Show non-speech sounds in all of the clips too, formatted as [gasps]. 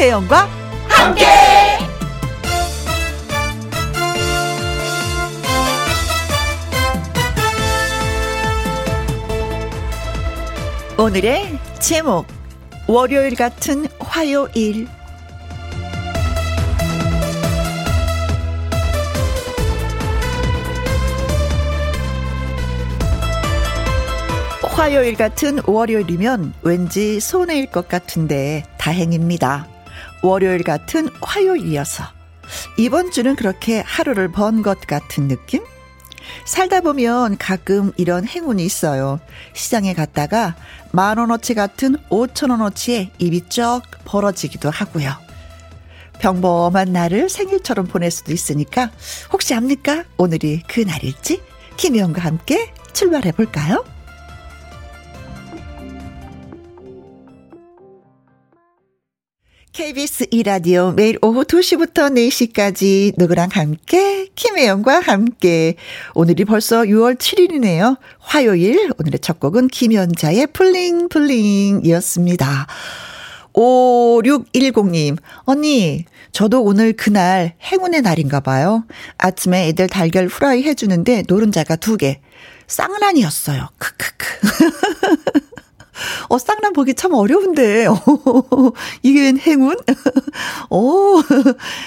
김혜영과 함께. 오늘의 제목 월요일 같은 화요일 화요일 같은 월요일이면 왠지 손해일 것 같은데 다행입니다. 월요일 같은 화요일이어서 이번 주는 그렇게 하루를 번 것 같은 느낌? 살다 보면 가끔 이런 행운이 있어요. 시장에 갔다가 만 원어치 같은 오천 원어치에 입이 쩍 벌어지기도 하고요. 평범한 날을 생일처럼 보낼 수도 있으니까 혹시 압니까? 오늘이 그 날일지? 김혜영과 함께 출발해 볼까요? KBS 이라디오 매일 오후 2시부터 4시까지 누구랑 함께 김혜영과 함께 오늘이 벌써 6월 7일이네요. 화요일 오늘의 첫 곡은 김연자의 플링플링이었습니다. 5610님 언니 저도 오늘 그날 행운의 날인가 봐요. 아침에 애들 달걀 후라이 해주는데 노른자가 두 개. 쌍란이었어요. 크크크. [laughs] 어, 쌍남 보기 참 어려운데. 어, [laughs] 이게 웬 행운? [laughs] 어,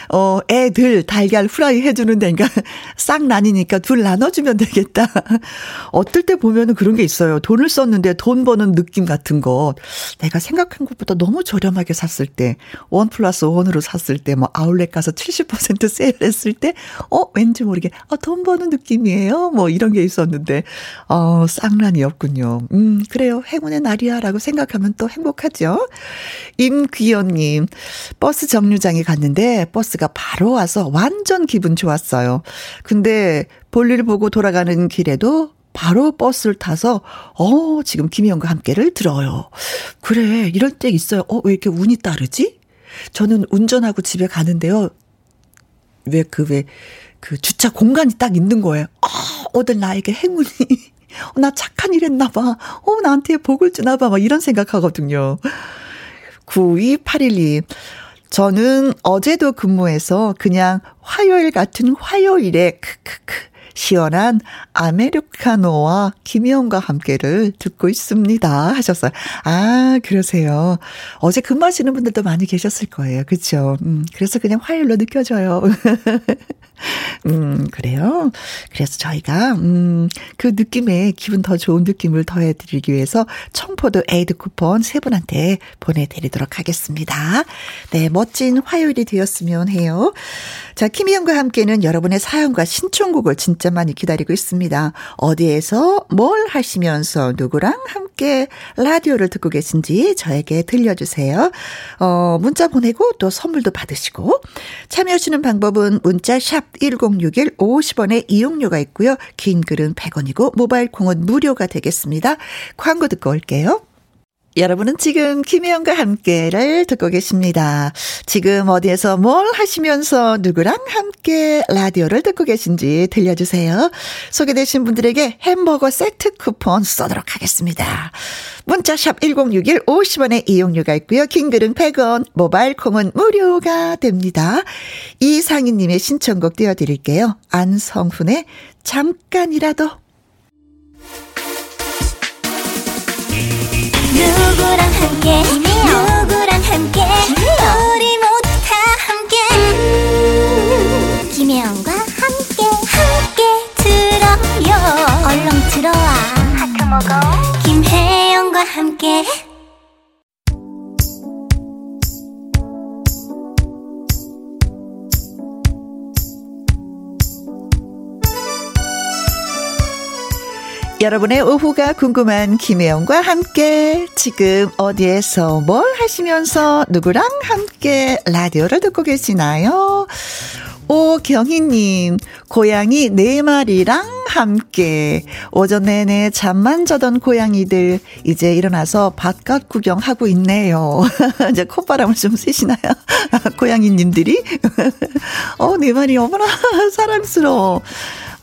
어, 애들 달걀 프라이 해주는 데니까 [laughs] 쌍난이니까 둘 나눠주면 되겠다. 어떨 때 보면은 그런 게 있어요. 돈을 썼는데 돈 버는 느낌 같은 거. 내가 생각한 것보다 너무 저렴하게 샀을 때, 원 플러스 원으로 샀을 때, 뭐 아울렛 가서 70% 세일했을 때, 어, 왠지 모르게, 아, 돈 버는 느낌이에요. 뭐 이런 게 있었는데, 어, 쌍난이었군요. 음, 그래요. 행운의 날이 말이야라고 생각하면 또 행복하죠. 임귀연님, 버스 정류장에 갔는데 버스가 바로 와서 완전 기분 좋았어요. 근데 볼일 보고 돌아가는 길에도 바로 버스를 타서 어 지금 김희영과 함께를 들어요. 그래 이럴 때 있어요. 어 왜 이렇게 운이 따르지? 저는 운전하고 집에 가는데요. 왜 그 왜그 주차 공간이 딱 있는 거예요. 아, 오늘 나에게 행운이 어, 나 착한 일 했나 봐. 어, 나한테 복을 주나 봐. 막 이런 생각하거든요. 9281님. 저는 어제도 근무해서 그냥 화요일 같은 화요일에 크크크 시원한 아메리카노와 김희영과 함께를 듣고 있습니다. 하셨어요. 아, 그러세요. 어제 근무하시는 분들도 많이 계셨을 거예요. 그쵸? 음, 그래서 그냥 화요일로 느껴져요. [laughs] 음, 그래요. 그래서 저희가, 음, 그 느낌에 기분 더 좋은 느낌을 더해 드리기 위해서 청포도 에이드 쿠폰 세 분한테 보내 드리도록 하겠습니다. 네, 멋진 화요일이 되었으면 해요. 자, 김희영과 함께는 여러분의 사연과 신청곡을 진짜 많이 기다리고 있습니다. 어디에서 뭘 하시면서 누구랑 함께 라디오를 듣고 계신지 저에게 들려주세요. 어, 문자 보내고 또 선물도 받으시고 참여하시는 방법은 문자 샵 1061 50원의 이용료가 있고요. 긴 글은 100원이고 모바일 콩은 무료가 되겠습니다. 광고 듣고 올게요. 여러분은 지금 김혜영과 함께를 듣고 계십니다. 지금 어디에서 뭘 하시면서 누구랑 함께 라디오를 듣고 계신지 들려주세요. 소개되신 분들에게 햄버거 세트 쿠폰 쏘도록 하겠습니다. 문자샵 1061 50원의 이용료가 있고요. 킹글은 100원, 모바일 콩은 무료가 됩니다. 이상희님의 신청곡 띄워드릴게요. 안성훈의 잠깐이라도 누구랑 함께? 누구랑 함께? 우리 모두 다 함께. 음, 김혜영과 여러분의 오후가 궁금한 김혜영과 함께 지금 어디에서 뭘 하시면서 누구랑 함께 라디오를 듣고 계시나요? 오경희님, 고양이 네 마리랑 함께 오전 내내 잠만 자던 고양이들 이제 일어나서 바깥 구경하고 있네요. [laughs] 이제 콧바람을 좀 쐬시나요? [laughs] 고양이님들이? [laughs] 어, 네 마리 어머나 사랑스러워.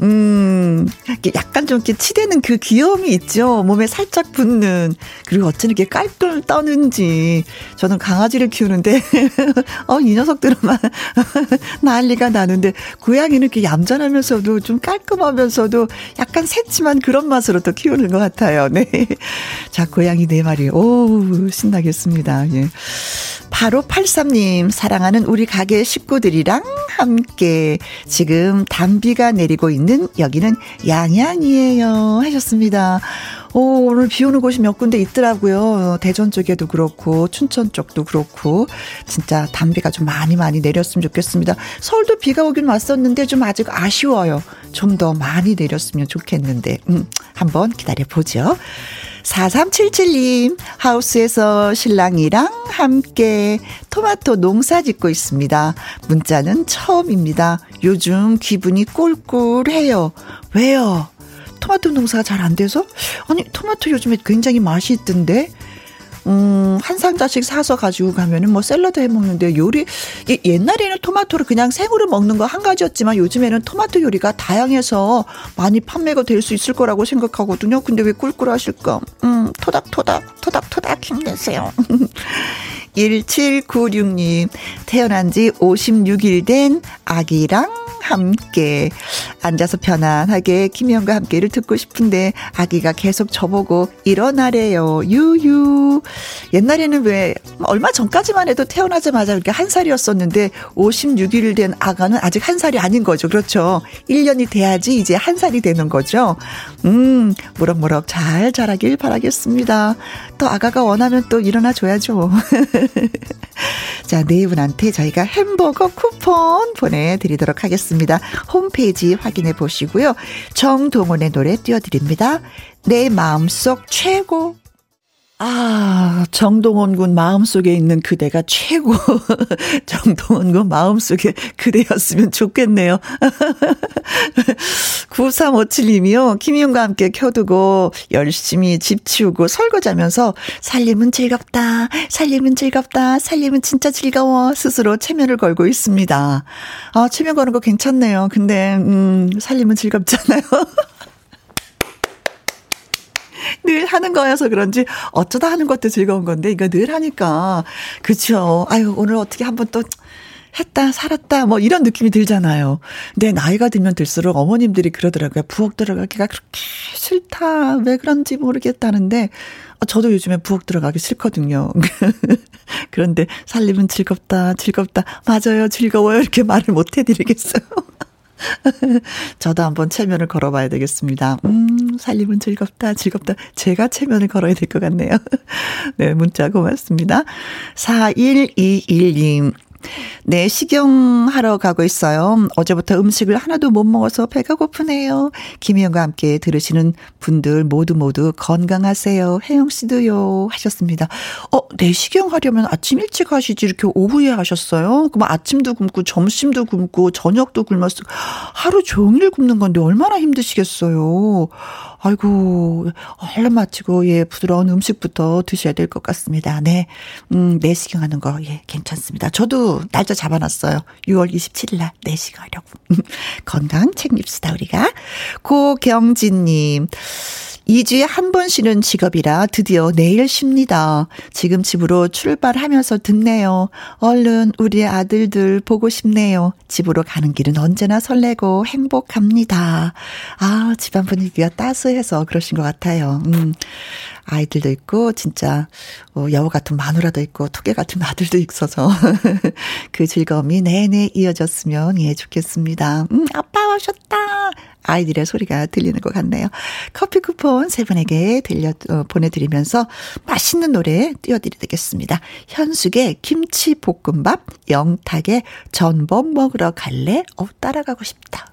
음, 약간 좀 이렇게 치대는 그 귀여움이 있죠. 몸에 살짝 붙는. 그리고 어쩜 이렇게 깔끔 떠는지. 저는 강아지를 키우는데, [laughs] 어, 이 녀석들만 [laughs] 난리가 나는데, 고양이는 이렇게 얌전하면서도 좀 깔끔하면서도 약간 새침한 그런 맛으로 또 키우는 것 같아요. 네. [laughs] 자, 고양이 네 마리. 오, 신나겠습니다. 예. 바로 83님, 사랑하는 우리 가게 식구들이랑 함께 지금 단비가 내리고 있는 여기는 양양이에요. 하셨습니다. 오, 오늘 비 오는 곳이 몇 군데 있더라고요. 대전 쪽에도 그렇고, 춘천 쪽도 그렇고, 진짜 단비가 좀 많이 많이 내렸으면 좋겠습니다. 서울도 비가 오긴 왔었는데 좀 아직 아쉬워요. 좀 더 많이 내렸으면 좋겠는데, 음, 한번 기다려보죠. 4377님, 하우스에서 신랑이랑 함께 토마토 농사 짓고 있습니다. 문자는 처음입니다. 요즘 기분이 꿀꿀해요. 왜요? 토마토 농사가 잘 안 돼서? 아니, 토마토 요즘에 굉장히 맛이 있던데? 음, 한 상자씩 사서 가지고 가면은 뭐 샐러드 해 먹는데 요리, 옛날에는 토마토를 그냥 생으로 먹는 거 한 가지였지만 요즘에는 토마토 요리가 다양해서 많이 판매가 될 수 있을 거라고 생각하거든요. 근데 왜 꿀꿀하실까? 음, 토닥토닥, 토닥토닥 힘내세요. [laughs] 1796님, 태어난 지 56일 된 아기랑 함께 앉아서 편안하게 김희영과 함께를 듣고 싶은데 아기가 계속 저보고 일어나래요. 유유. 옛날에는 왜 얼마 전까지만 해도 태어나자마자 이렇게 한 살이었었는데 56일 된 아가는 아직 한 살이 아닌 거죠. 그렇죠. 1년이 돼야지 이제 한 살이 되는 거죠. 음, 무럭무럭 잘 자라길 바라겠습니다. 또 아가가 원하면 또 일어나 줘야죠. [laughs] 자, 네 분한테 저희가 햄버거 쿠폰 보내드리도록 하겠습니다. 홈페이지 확인해 보시고요. 정동원의 노래 띄워드립니다. 내 마음속 최고. 아, 정동원 군 마음속에 있는 그대가 최고. [laughs] 정동원 군 마음속에 그대였으면 좋겠네요. [laughs] 9357님이요. 김희영과 함께 켜두고 열심히 집 치우고 설거지하면서 살림은 즐겁다. 살림은 즐겁다. 살림은 진짜 즐거워. 스스로 체면을 걸고 있습니다. 아, 체면 거는 거 괜찮네요. 근데, 음, 살림은 즐겁잖아요. [laughs] 늘 하는 거여서 그런지 어쩌다 하는 것도 즐거운 건데 이거 늘 하니까 그쵸. 아유 오늘 어떻게 한번 또 했다, 살았다, 뭐 이런 느낌이 들잖아요. 근데 나이가 들면 들수록 어머님들이 그러더라고요. 부엌 들어가기가 그렇게 싫다. 왜 그런지 모르겠다는데, 어, 저도 요즘에 부엌 들어가기 싫거든요. [laughs] 그런데 살림은 즐겁다, 즐겁다. 맞아요, 즐거워요. 이렇게 말을 못 해드리겠어요. [laughs] [laughs] 저도 한번 체면을 걸어봐야 되겠습니다. 음, 살림은 즐겁다, 즐겁다. 제가 체면을 걸어야 될 것 같네요. [laughs] 네, 문자 고맙습니다. 4121님. 네, 식용하러 가고 있어요. 어제부터 음식을 하나도 못 먹어서 배가 고프네요. 김희영과 함께 들으시는 분들 모두 모두 건강하세요. 혜영 씨도요. 하셨습니다. 어, 네, 식용하려면 아침 일찍 하시지 이렇게 오후에 하셨어요? 그럼 아침도 굶고 점심도 굶고 저녁도 굶었어. 하루 종일 굶는 건데 얼마나 힘드시겠어요. 아이고, 얼른 마치고, 예, 부드러운 음식부터 드셔야 될 것 같습니다. 네. 음, 내시경 하는 거, 예, 괜찮습니다. 저도 날짜 잡아놨어요. 6월 27일 날 내시경 하려고. [laughs] 건강 책임시다, 우리가. 고경진님. 2주에 한 번 쉬는 직업이라 드디어 내일 쉽니다. 지금 집으로 출발하면서 듣네요. 얼른 우리 아들들 보고 싶네요. 집으로 가는 길은 언제나 설레고 행복합니다. 아, 집안 분위기가 따스해서 그러신 것 같아요. 음. 아이들도 있고 진짜 어, 여우 같은 마누라도 있고 토개 같은 아들도 있어서 [laughs] 그 즐거움이 내내 이어졌으면 예 좋겠습니다. 음 아빠 오셨다. 아이들의 소리가 들리는 것 같네요. 커피 쿠폰 세 분에게 들려 어, 보내드리면서 맛있는 노래 띄워드리겠습니다. 현숙의 김치 볶음밥, 영탁의 전복 먹으러 갈래? 어 따라가고 싶다.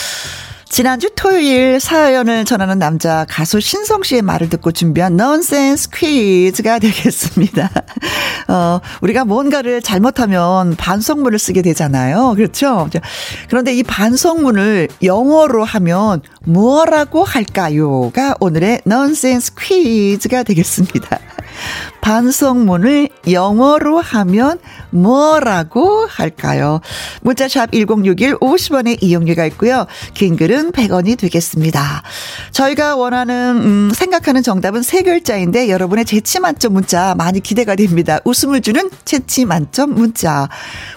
지난주 토요일 사연을 전하는 남자 가수 신성 씨의 말을 듣고 준비한 넌센스 퀴즈가 되겠습니다. [laughs] 어, 우리가 뭔가를 잘못하면 반성문을 쓰게 되잖아요. 그렇죠? 그런데 이 반성문을 영어로 하면 뭐라고 할까요?가 오늘의 넌센스 퀴즈가 되겠습니다. [laughs] 반성문을 영어로 하면 뭐라고 할까요? 문자샵 1061 50원의 이용료가 있고요. 긴 글은 100원이 되겠습니다. 저희가 원하는 음, 생각하는 정답은 세 글자인데 여러분의 재치 만점 문자 많이 기대가 됩니다. 웃음을 주는 재치 만점 문자.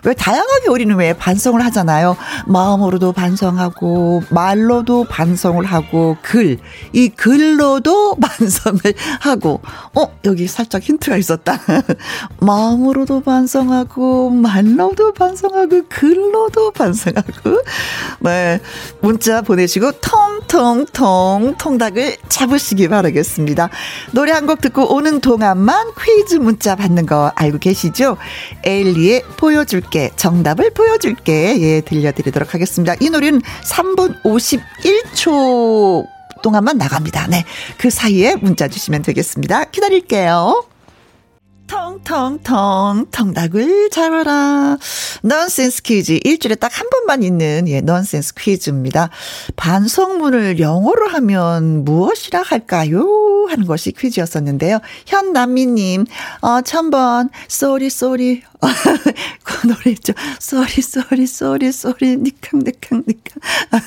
왜 다양하게 우리는 왜 반성을 하잖아요. 마음으로도 반성하고 말로도 반성을 하고 글. 이 글로도 [laughs] 반성을 하고 어, 여기 살짝 힌트가 있었다. [laughs] 마음으로도 반성하고, 말로도 반성하고, 글로도 반성하고. 네. 문자 보 내시고, 통통통 통닭을 잡으시기 바라겠습니다. 노래 한 곡 듣고 오는 동안만 퀴즈 문자 받는 거 알고 계시죠? 에일리의 보여줄게. 정답을 보여줄게. 예, 들려드리도록 하겠습니다. 이 노래는 3분 51초 동안만 나갑니다. 네. 그 사이에 문자 주시면 되겠습니다. 기다릴게요. 텅텅텅 텅닭을 잡아라. 넌센스 퀴즈 일주일에 딱 한 번만 있는 예 넌센스 퀴즈입니다. 반성문을 영어로 하면 무엇이라 할까요? 하는 것이 퀴즈였었는데요. 현남미님 어 1000번 쏘리 쏘리 [laughs] 그 노래 있죠. 쏘리 쏘리 쏘리 쏘리 니캉 니캉 니캉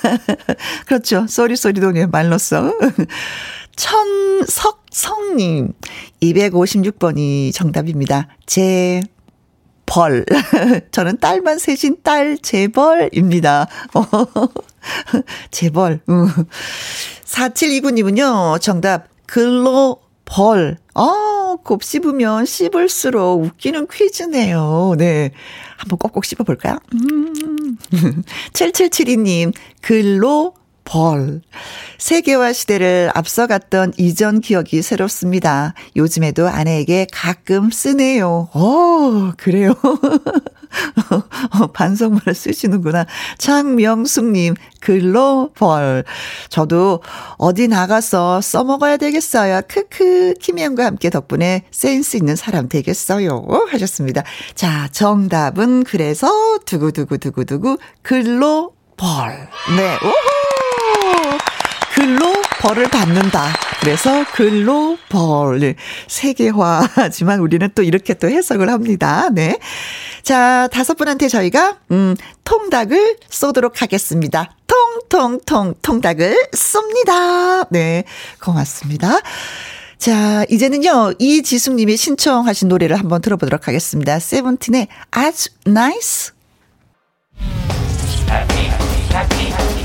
[laughs] 그렇죠. 쏘리 쏘리도 말로써 [laughs] 천석성님, 256번이 정답입니다. 제, 벌. [laughs] 저는 딸만 셋인 딸 재벌입니다. 재벌. 4729님은요, [laughs] 정답, 글로 벌. 아, 곱 씹으면 씹을수록 웃기는 퀴즈네요. 네. 한번 꼭꼭 씹어볼까요? 음. [laughs] 7772님, 글로 벌. 세계화 시대를 앞서갔던 이전 기억이 새롭습니다. 요즘에도 아내에게 가끔 쓰네요. 어, 그래요. 어, [laughs] 반성문을 쓰시는구나. 장명숙님, 글로 벌. 저도 어디 나가서 써먹어야 되겠어요. 크크, 김혜영과 함께 덕분에 센스 있는 사람 되겠어요. 하셨습니다. 자, 정답은 그래서 두구두구두구두구 글로 벌. 네, 오호! 글로 벌을 받는다. 그래서 글로 벌. 세계화지만 우리는 또 이렇게 또 해석을 합니다. 네. 자, 다섯 분한테 저희가, 음, 통닭을 쏘도록 하겠습니다. 통통통 통닭을 쏩니다. 네. 고맙습니다. 자, 이제는요, 이지숙님이 신청하신 노래를 한번 들어보도록 하겠습니다. 세븐틴의 아주 nice.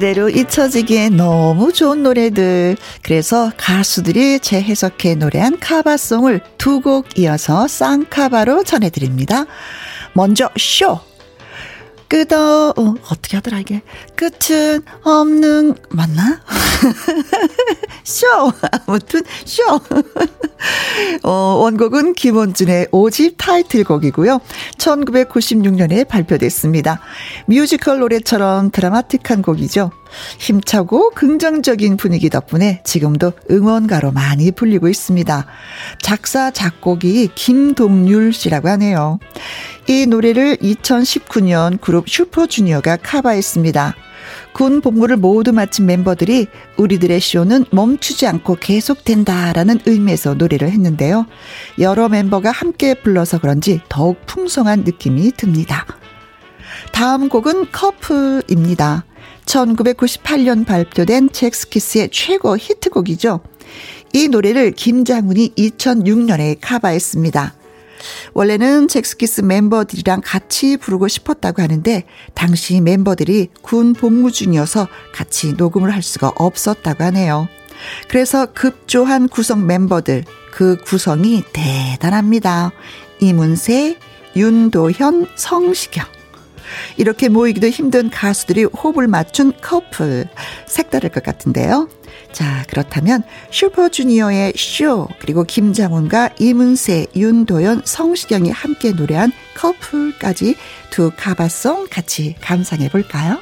그대로 잊혀지기에 너무 좋은 노래들. 그래서 가수들이 재해석해 노래한 cover song을 두 곡 이어서 쌍cover로 전해드립니다. 먼저 쇼. 끄어 어, 어떻게 하더라 이게 끝은 없는 맞나? [laughs] 쇼 아무튼 쇼. 어, 원곡은 김원준의 오집 타이틀곡이고요. 1996년에 발표됐습니다. 뮤지컬 노래처럼 드라마틱한 곡이죠. 힘차고 긍정적인 분위기 덕분에 지금도 응원가로 많이 불리고 있습니다. 작사, 작곡이 김동률 씨라고 하네요. 이 노래를 2019년 그룹 슈퍼주니어가 카바했습니다. 군 복무를 모두 마친 멤버들이 우리들의 쇼는 멈추지 않고 계속된다라는 의미에서 노래를 했는데요. 여러 멤버가 함께 불러서 그런지 더욱 풍성한 느낌이 듭니다. 다음 곡은 커플입니다. 1998년 발표된 잭스키스의 최고 히트곡이죠. 이 노래를 김장훈이 2006년에 카바했습니다. 원래는 잭스키스 멤버들이랑 같이 부르고 싶었다고 하는데 당시 멤버들이 군 복무 중이어서 같이 녹음을 할 수가 없었다고 하네요. 그래서 급조한 구성 멤버들 그 구성이 대단합니다. 이문세, 윤도현, 성시경. 이렇게 모이기도 힘든 가수들이 호흡을 맞춘 커플. 색다를 것 같은데요. 자, 그렇다면 슈퍼주니어의 쇼, 그리고 김장훈과 이문세, 윤도현, 성시경이 함께 노래한 커플까지 두 가바송 같이 감상해 볼까요?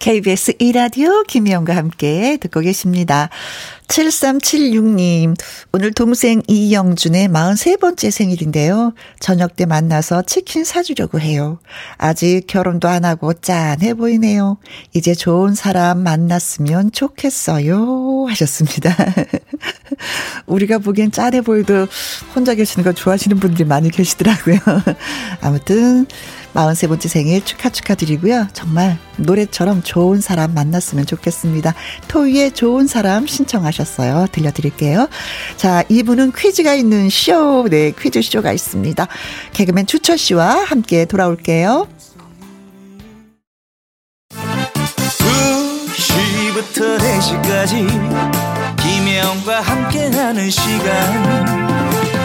KBS 이라디오 김희영과 함께 듣고 계십니다. 7376님, 오늘 동생 이영준의 43번째 생일인데요. 저녁 때 만나서 치킨 사주려고 해요. 아직 결혼도 안 하고 짠해 보이네요. 이제 좋은 사람 만났으면 좋겠어요. 하셨습니다. [laughs] 우리가 보기엔 짠해 보여도 혼자 계시는 거 좋아하시는 분들이 많이 계시더라고요. 아무튼, 43번째 생일 축하 축하드리고요. 정말 노래처럼 좋은 사람 만났으면 좋겠습니다. 토이의 좋은 사람 신청하셨어요. 들려드릴게요. 자, 이분은 퀴즈가 있는 쇼, 네, 퀴즈 쇼가 있습니다. 개그맨 추철 씨와 함께 돌아올게요. 2시부터 4시까지 김혜영과 함께하는 시간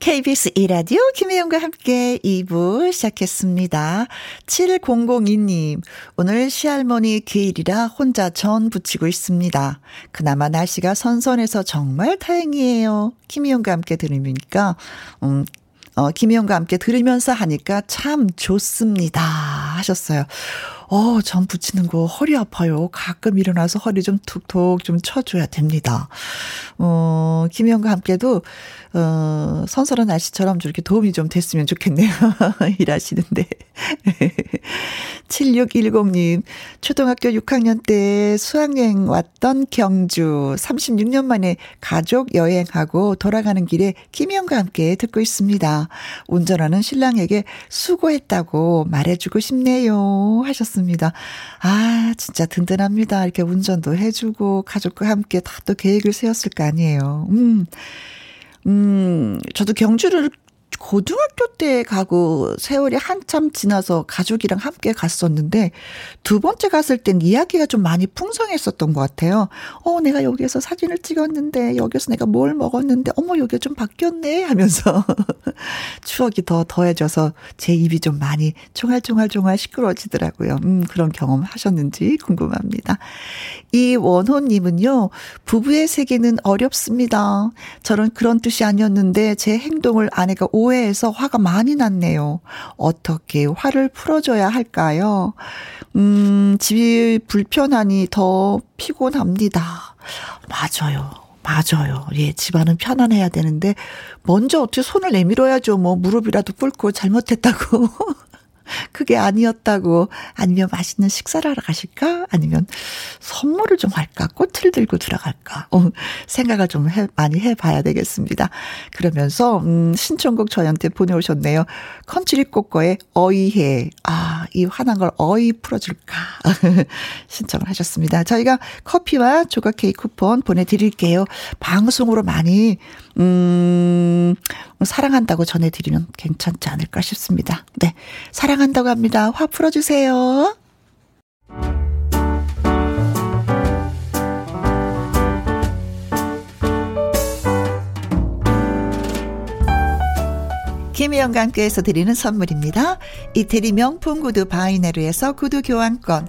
KBS 이라디오 김혜영과 함께 2부 시작했습니다. 7002님, 오늘 시할머니 기일이라 혼자 전 부치고 있습니다. 그나마 날씨가 선선해서 정말 다행이에요. 김혜영과 함께 들으니까, 음, 어, 김혜영과 함께 들으면서 하니까 참 좋습니다. 하셨어요. 어, 전 붙이는 거 허리 아파요. 가끔 일어나서 허리 좀 툭툭 좀 쳐줘야 됩니다. 어, 김혜영과 함께도 어, 선선한 날씨처럼 저렇게 도움이 좀 됐으면 좋겠네요. [laughs] 일하시는데. [laughs] 7610님, 초등학교 6학년 때 수학여행 왔던 경주 36년 만에 가족 여행하고 돌아가는 길에 김희영과 함께 듣고 있습니다. 운전하는 신랑에게 수고했다고 말해주고 싶네요. 하셨습니다. 아, 진짜 든든합니다. 이렇게 운전도 해주고 가족과 함께 다 또 계획을 세웠을 거 아니에요. 음. 음, 저도 경주를 고등학교 때 가고 세월이 한참 지나서 가족이랑 함께 갔었는데 두 번째 갔을 땐 이야기가 좀 많이 풍성했었던 것 같아요. 어, 내가 여기에서 사진을 찍었는데 여기서 내가 뭘 먹었는데 어머 여기 좀 바뀌었네 하면서 [laughs] 추억이 더 더해져서 제 입이 좀 많이 총알총알총알 시끄러워지더라고요. 음, 그런 경험 하셨는지 궁금합니다. 이 원호님은요, 부부의 세계는 어렵습니다. 저는 그런 뜻이 아니었는데 제 행동을 아내가 오 해해서 화가 많이 났네요. 어떻게 화를 풀어줘야 할까요? 음, 집이 불편하니 더 피곤합니다. 맞아요. 맞아요. 예, 집안은 편안해야 되는데, 먼저 어떻게 손을 내밀어야죠. 뭐, 무릎이라도 꿇고 잘못했다고. [laughs] 그게 아니었다고 아니면 맛있는 식사를 하러 가실까? 아니면 선물을 좀 할까? 꽃을 들고 들어갈까? 어, 생각을 좀 해, 많이 해봐야 되겠습니다. 그러면서 음, 신청곡 저희한테 보내오셨네요. 컨츄리 꼬꼬의 어이해. 아, 이 화난 걸 어이 풀어줄까? [laughs] 신청을 하셨습니다. 저희가 커피와 조각 케이크 쿠폰 보내드릴게요. 방송으로 많이 음, 사랑한다고 전해드리면 괜찮지 않을까 싶습니다. 네. 사랑한다고 합니다. 화 풀어주세요. 김혜영과 함께해서 드리는 선물입니다. 이태리 명품 구두 바이네르에서 구두 교환권,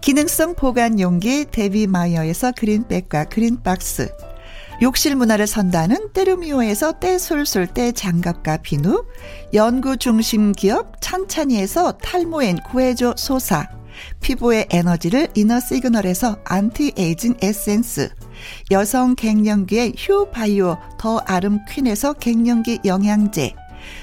기능성 보관 용기 데비마이어에서 그린백과 그린박스. 욕실 문화를 선도하는 때르미오에서 때술술 때 장갑과 비누. 연구 중심 기업 찬찬이에서 탈모엔 구해줘 소사. 피부의 에너지를 이너 시그널에서 안티에이징 에센스. 여성 갱년기의 휴바이오 더 아름 퀸에서 갱년기 영양제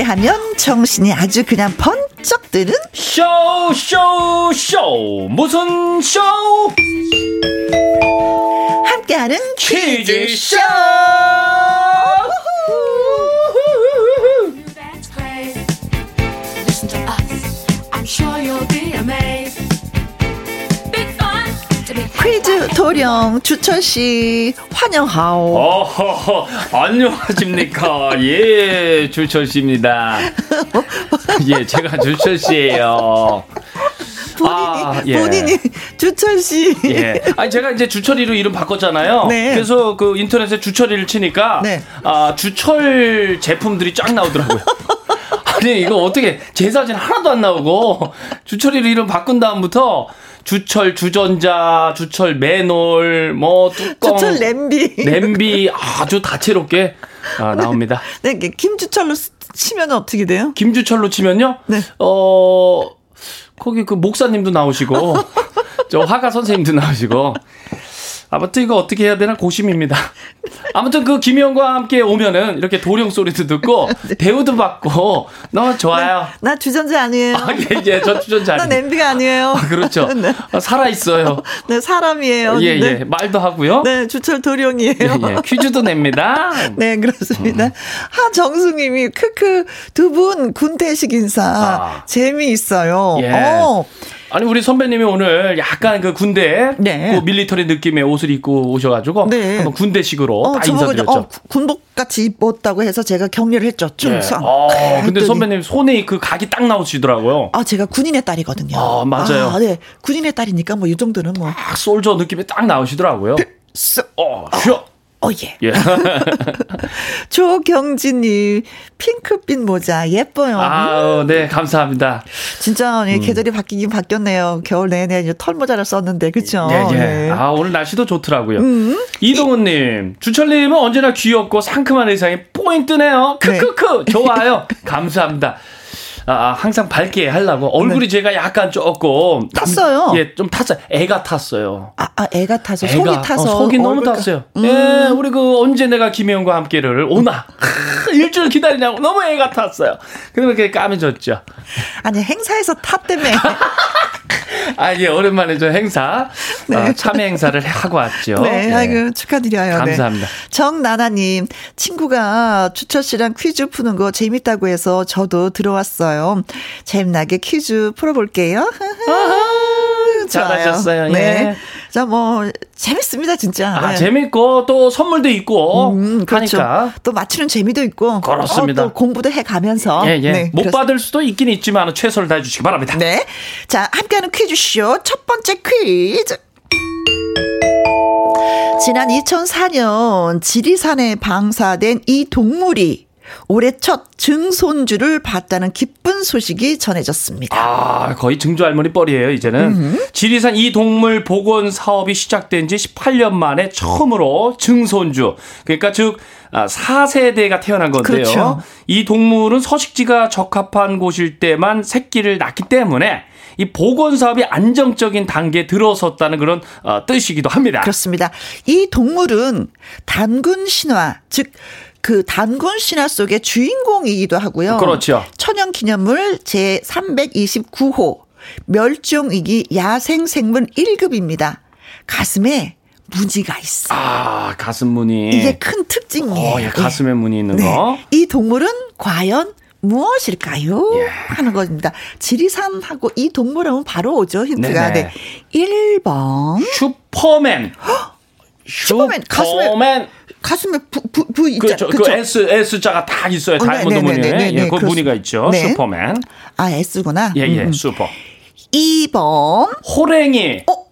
함께하면 정신이 아주 그냥 번쩍 드는 쇼, 쇼, 쇼. 무슨 쇼? 함께하는 퀴즈 쇼. 퀴즈 도령 주철 씨 환영하오. 어허허, 안녕하십니까. 예, 주철 씨입니다. 예, 제가 주철 씨예요. 본인이 아, 예. 본인이 주철 씨. 예. 아니 제가 이제 주철이로 이름 바꿨잖아요. 네. 그래서 그 인터넷에 주철이를 치니까 네. 아 주철 제품들이 쫙 나오더라고요. 아니 이거 어떻게 제 사진 하나도 안 나오고 주철이로 이름 바꾼 다음부터 주철 주전자, 주철 맨홀, 뭐 뚜껑, 주철 냄비. 냄비 아주 다채롭게 아, 나옵니다. 네, 이게 김주철로 쓰- 치면 어떻게 돼요? 김주철로 치면요. 네. 어 거기 그 목사님도 나오시고 [laughs] 저 화가 선생님도 나오시고 아무튼 이거 어떻게 해야 되나 고심입니다. [laughs] 아무튼 그 김희영과 함께 오면은 이렇게 도령 소리도 듣고 [laughs] 네. 배우도 받고 너무 좋아요. 나 주전자 아니에요. 아, 예, 예, 저 주전자 [laughs] 나 아니에요. 냄비가 아니에요. 아, 그렇죠. 네. 살아 있어요. 네, 사람이에요. 예, 네. 예. 말도 하고요. 네, 주철 도령이에요. 예, 예. 퀴즈도 냅니다. 네, 그렇습니다. 음. 하정숙님이 크크 두 분 군대식 인사 아. 재미있어요. 예. 어, 아니 우리 선배님이 오늘 약간 그 군대 네. 그 밀리터리 느낌의 옷을 입고 오셔가지고 네. 한번 군대식으로 어, 다 인사드렸죠. 어, 군복 같이 입었다고 해서 제가 격려를 했죠. 예. 충성. 어, 근데 그랬더니, 선배님 손에 그 각이 딱 나오시더라고요. 아, 제가 군인의 딸이거든요. 아, 맞아요. 아, 네. 군인의 딸이니까 뭐 이 정도는 뭐. 딱 솔저 느낌이 딱 나오시더라고요. 쓱. 어, 쉬어. 어, 예. 예. [laughs] 조경진님, 핑크빛 모자, 예뻐요. 아우, 네, 감사합니다. 진짜, 음. 예, 계절이 바뀌긴 바뀌었네요. 겨울 내내 이제 털 모자를 썼는데, 그쵸? 예, 예. 네. 음. 아, 오늘 날씨도 좋더라고요. 이동훈님, 주철님은 언제나 귀엽고 상큼한 의상이 포인트네요. 크크크! 좋아요. [laughs] 감사합니다. 아, 항상 밝게 하려고. 얼굴이 제가 약간 조금. 남- 네. 탔어요. 예, 좀 탔어요. 애가 탔어요. 아, 아, 애가 타서, 애가, 속이 타서. 어, 속이 너무 탔어요. 음. 예, 우리 그 언제 내가 김혜영과 함께를 오나 크, 일주일 기다리냐고 너무 애가 탔어요. 그러면 그게 까매졌죠. 아니, 행사에서 탔다며. [laughs] 아, 예, 오랜만에 저 행사 어, 참여 행사를 하고 왔죠. 네, 예. 아이고, 축하드려요. 네. 감사합니다. 정나나님, 친구가 주철 씨랑 퀴즈 푸는 거 재밌다고 해서 저도 들어왔어요. 재미나게 퀴즈 풀어볼게요. [laughs] 잘하셨어요. 예. 네. 자, 뭐, 재밌습니다, 진짜. 아, 네. 재밌고 또 선물도 있고 음, 그렇죠. 하니까 또 맞추는 재미도 있고. 그렇습니다. 어, 또 공부도 해 가면서. 예, 예. 네, 못 그렇습니다. 받을 수도 있긴 있지만 최선을 다해 주시기 바랍니다. 네. 자, 함께하는 퀴즈쇼 첫 번째 퀴즈. 지난 2004년 지리산에 방사된 이 동물이 올해 첫 증손주를 봤다는 기쁜 소식이 전해졌습니다. 아, 거의 증조 할머니 뻘이에요, 이제는. 음. 지리산 이 동물 복원 사업이 시작된 지 18년 만에 처음으로 증손주. 그러니까 즉, 4세대가 아, 태어난 건데요. 그렇죠. 이 동물은 서식지가 적합한 곳일 때만 새끼를 낳기 때문에 이 보건 사업이 안정적인 단계에 들어섰다는 그런 어, 뜻이기도 합니다. 그렇습니다. 이 동물은 단군 신화 즉 그 단군 신화 속의 주인공이기도 하고요. 그렇죠. 천연 기념물 제 329호 멸종위기 야생 생물 1급입니다. 가슴에 무늬가 있어. 아, 가슴 무늬. 이게 큰 특징이에요. 어, 예, 가슴에 무늬 있는 네. 거. 이 동물은 과연 무엇일까요? 예. 하는 겁니다. 지리산하고 이 동물하면 바로 오죠, 힌트가. 네네. 네. 1번. 슈퍼맨. 슈퍼맨. 가슴에. 가슴에 부, 부, 부 있잖아요. 그렇죠. 그 S, S자가 다 있어요. 어, 다이아몬드 네, 네, 무늬에. 네, 예, 그 무늬가 있죠. 네. 슈퍼맨. 아, S구나. 예, 예, 음. 슈퍼. 2번. 호랭이. 어?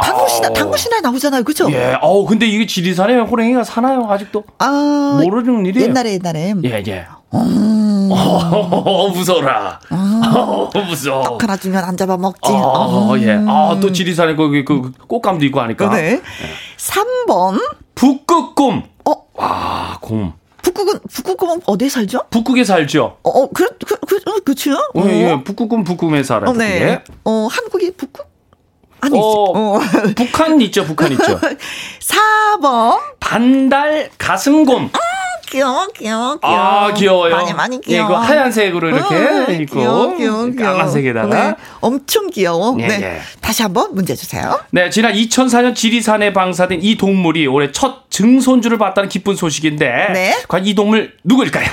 당구신화, 당구신화 나오잖아요. 그죠? 예. 어우, 근데 이게 지리산에 호랭이가 사나요? 아직도? 아. 모르는 일이에요. 옛날에, 옛날에. 예, 예. 음. 어, [laughs] 무서워라. 어, [laughs] 무서워. 떡 하나 주면 안 잡아먹지. 어, 음. 예. 아, 또 지리산에 거기 그 꽃감도 있고 하니까. 네. 네. 3번. 북극곰. 어? 와, 곰. 북극은 북극곰은 어디에 살죠? 북극에 살죠. 어, 어 그, 그, 그, 어, 그렇죠. 어, 예, 북극곰 북극에 살아요. 어, 네. 어, 한국이 북극? 아니, 어, 어. 북한 있죠, 북한 있죠. [laughs] 4번. 반달 가슴곰. 아, 귀여워, 귀여워, 귀여워. 아, 귀여워요. 많이, 많이 귀여워. 예, 그 하얀색으로 이렇게 어, 있고. 귀여워, 귀여워, 귀여워. 까만색에다가. 네, 엄청 귀여워. 예, 네. 예. 다시 한번 문제 주세요. 네, 지난 2004년 지리산에 방사된 이 동물이 올해 첫 증손주를 봤다는 기쁜 소식인데. 네. 과연 이 동물 누구일까요?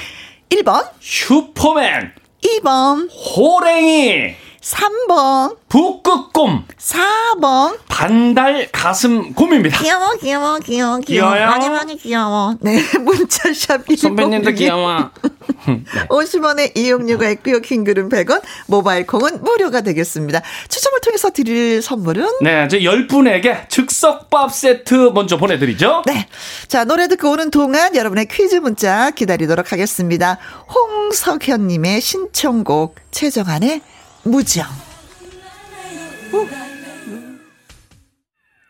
1번. 슈퍼맨. 2번. 호랭이. 3번. 북극곰. 4번. 반달 가슴 곰입니다. 귀여워, 귀여워, 귀여워, 귀여워. 귀여워요? 많이, 많이 귀여워. 네, [laughs] 문자샵 선배님도 귀여워. [laughs] 네. 50원의 이용료가 있고요. 킹글은 100원, 모바일 콩은 무료가 되겠습니다. 추첨을 통해서 드릴 선물은? 네, 이제 10분에게 즉석밥 세트 먼저 보내드리죠. 네. 자, 노래 듣고 오는 동안 여러분의 퀴즈 문자 기다리도록 하겠습니다. 홍석현님의 신청곡 최정한의 무정.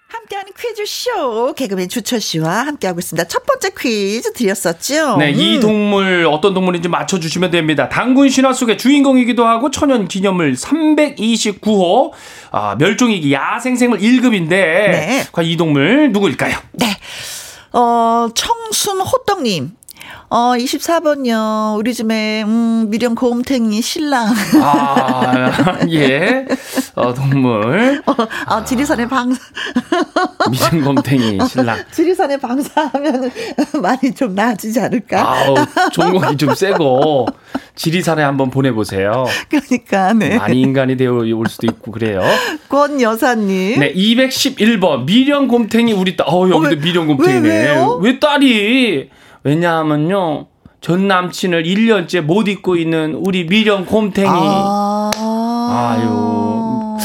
함께하는 퀴즈쇼 개그맨 주철 씨와 함께하고 있습니다. 첫 번째 퀴즈 드렸었죠. 네, 음. 이 동물 어떤 동물인지 맞춰주시면 됩니다. 당군 신화 속의 주인공이기도 하고 천연 기념물 329호 아, 멸종위기 야생생물 1급인데 네. 과연 이 동물 누구일까요? 네. 어, 청순 호떡님. 어, 24번요. 우리 집에, 음, 미령 고음탱이 신랑. 아, [laughs] 예. 어, 동물. 어, 아, 지리산에 방사. 미령 고음탱이 [laughs] 신랑. 지리산에 방사하면 많이 좀 나아지지 않을까? 아우, 종목이 좀 세고. 지리산에 한번 보내보세요. 그러니까, 네. 많이 인간이 되어 올 수도 있고 그래요. 권 여사님. 네, 211번. 미령 곰탱이 우리 딸. 어, 여기도 어, 미령 곰탱이네. 왜, 왜 딸이 왜냐하면요. 전 남친을 1년째 못 잊고 있는 우리 미령 곰탱이. 아. 아유.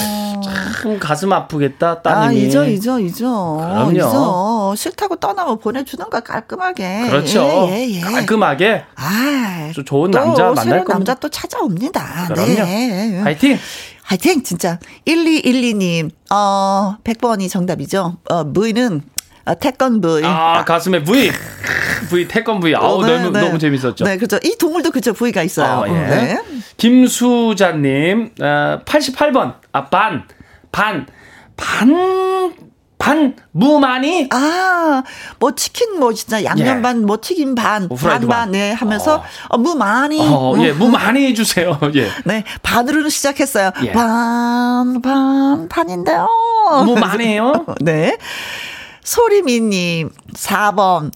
참 가슴 아프겠다, 따님이. 아, 잊어, 잊어, 잊어. 그럼요. 잊어. 싫다고 떠나면 보내주는 거 깔끔하게. 그렇죠. 예, 예, 예. 깔끔하게. 아, 좋은 남자 만날 겁니다. 남자 또 찾아옵니다. 그럼요. 네. 화이팅! 화이팅! 진짜. 1212님, 어, 100번이 정답이죠. 어, 무이는 아, 태권 부위. 아, 가슴에 부위. 부위, 태권 부위. 아우, 네, 너무, 네. 너무 재밌었죠. 네, 그렇죠. 이 동물도 그죠. 부위가 있어요. 어, 예. 네. 김수자님, 어, 88번. 아, 반. 반. 반. 반 무마니? 아, 뭐 치킨 뭐 진짜 양념 예. 반, 뭐 튀김 반, 어, 반반 반. 네 하면서 어. 어 무마니. 어, 예, 해 주세요. [laughs] 예. 네, 반으로는 시작했어요. 예. 반, 반, 반인데요. 무마니요? [laughs] 네. 소리미님, 4번.